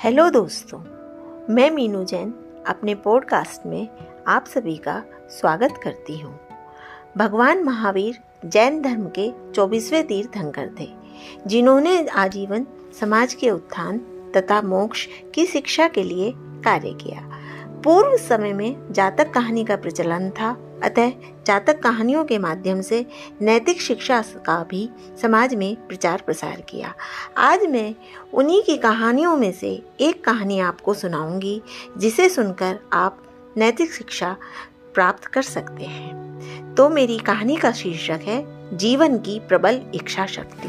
Hello दोस्तों, मैं मीनू जैन अपने पॉडकास्ट में आप सभी का स्वागत करती हूँ। भगवान महावीर जैन धर्म के चौबीसवें तीर्थंकर थे जिन्होंने आजीवन, समाज के उत्थान तथा मोक्ष की शिक्षा के लिए कार्य किया। पूर्व समय में जातक कहानी का प्रचलन था। अतः जातक कहानियों के माध्यम से नैतिक शिक्षा का भी समाज में प्रचार प्रसार किया। आज मैं उन्हीं की कहानियों में से एक कहानी आपको सुनाऊँगी, जिसे सुनकर आप नैतिक शिक्षा प्राप्त कर सकते हैं। तो मेरी कहानी का शीर्षक है, जीवन की प्रबल इच्छा शक्ति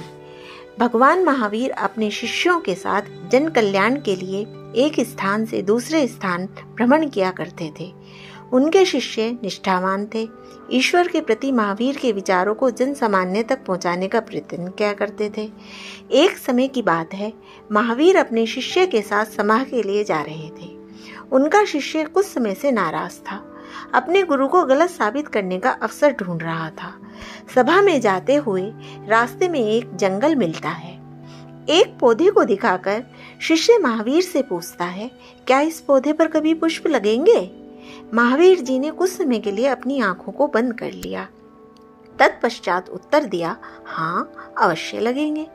भगवान महावीर अपने शिष्यों के साथ जन कल्याण के लिए एक स्थान से दूसरे स्थान भ्रमण किया करते थे। उनके शिष्य निष्ठावान थे। ईश्वर के प्रति महावीर के विचारों को जन सामान्य तक पहुँचाने का प्रयत्न किया करते थे। एक समय की बात है, महावीर अपने शिष्य के साथ समाह के लिए जा रहे थे। उनका शिष्य कुछ समय से नाराज़ था। अपने गुरु को गलत साबित करने का अवसर ढूंढ रहा था। सभा में जाते हुए रास्ते में एक जंगल मिलता है। एक पौधे को दिखाकर शिष्य महावीर से पूछता है, क्या इस पौधे पर कभी पुष्प लगेंगे? महावीर जी ने कुछ समय के लिए अपनी आँखों को बंद कर लिया। तत्पश्चात उत्तर दिया हाँ अवश्य लगेंगे।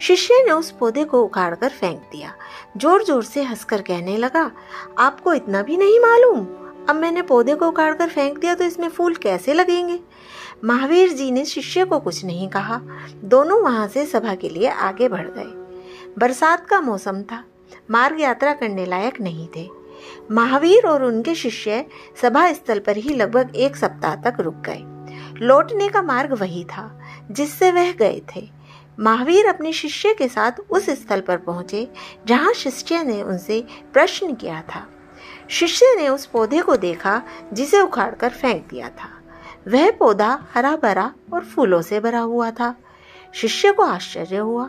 शिष्य ने उस पौधे को उखाड़कर फेंक दिया। ज़ोर ज़ोर से हंसकर कहने लगा, आपको इतना भी नहीं मालूम? अब मैंने पौधे को उखाड़ कर फेंक दिया तो इसमें फूल कैसे लगेंगे? महावीर जी ने शिष्य को कुछ नहीं कहा। दोनों वहाँ से सभा के लिए आगे बढ़ गए। बरसात का मौसम था। मार्ग यात्रा करने लायक नहीं थे। महावीर और उनके शिष्य सभा स्थल पर ही लगभग एक सप्ताह तक रुक गए। लौटने का मार्ग वही था, जिससे वह गए थे। महावीर अपने शिष्य के साथ उस स्थल पर पहुँचे, जहाँ शिष्य ने उनसे प्रश्न किया था। शिष्य ने उस पौधे को देखा, जिसे उखाड़कर फेंक दिया था। वह पौधा हरा भरा और फूलों से भरा हुआ था। शिष्य को आश्चर्य हुआ,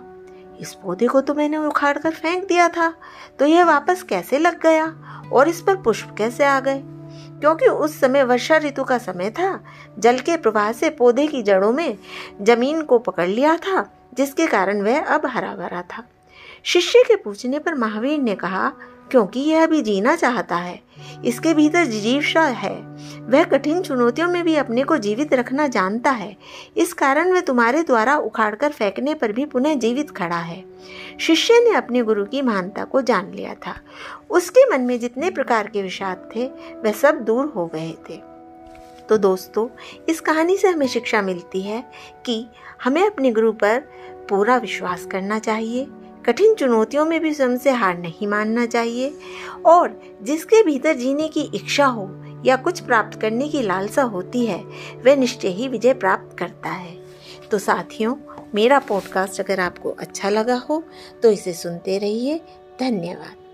इस पौधे को तो मैंने उखाड़ कर फेंक दिया था तो यह वापस कैसे लग गया और इस पर पुष्प कैसे आ गए? क्योंकि उस समय वर्षा ऋतु का समय था, जल के प्रवाह से पौधे की जड़ों में ज़मीन को पकड़ लिया था, जिसके कारण वह अब हरा भरा था। शिष्य के पूछने पर महावीर ने कहा, क्योंकि यह अभी जीना चाहता है। इसके भीतर जिजीवशा है। वह कठिन चुनौतियों में भी अपने को जीवित रखना जानता है। इस कारण वह तुम्हारे द्वारा उखाड़कर फेंकने पर भी पुनः जीवित खड़ा है। शिष्य ने अपने गुरु की महानता को जान लिया था। उसके मन में जितने प्रकार के विषाद थे, वह सब दूर हो गए थे। तो दोस्तों, इस कहानी से हमें शिक्षा मिलती है कि हमें अपने गुरु पर पूरा विश्वास करना चाहिए। कठिन चुनौतियों में भी स्वयं से हार नहीं मानना चाहिए। और जिसके भीतर जीने की इच्छा हो या कुछ प्राप्त करने की लालसा होती है, वह निश्चय ही विजय प्राप्त करता है। तो साथियों, मेरा पॉडकास्ट अगर आपको अच्छा लगा हो तो इसे सुनते रहिए। धन्यवाद।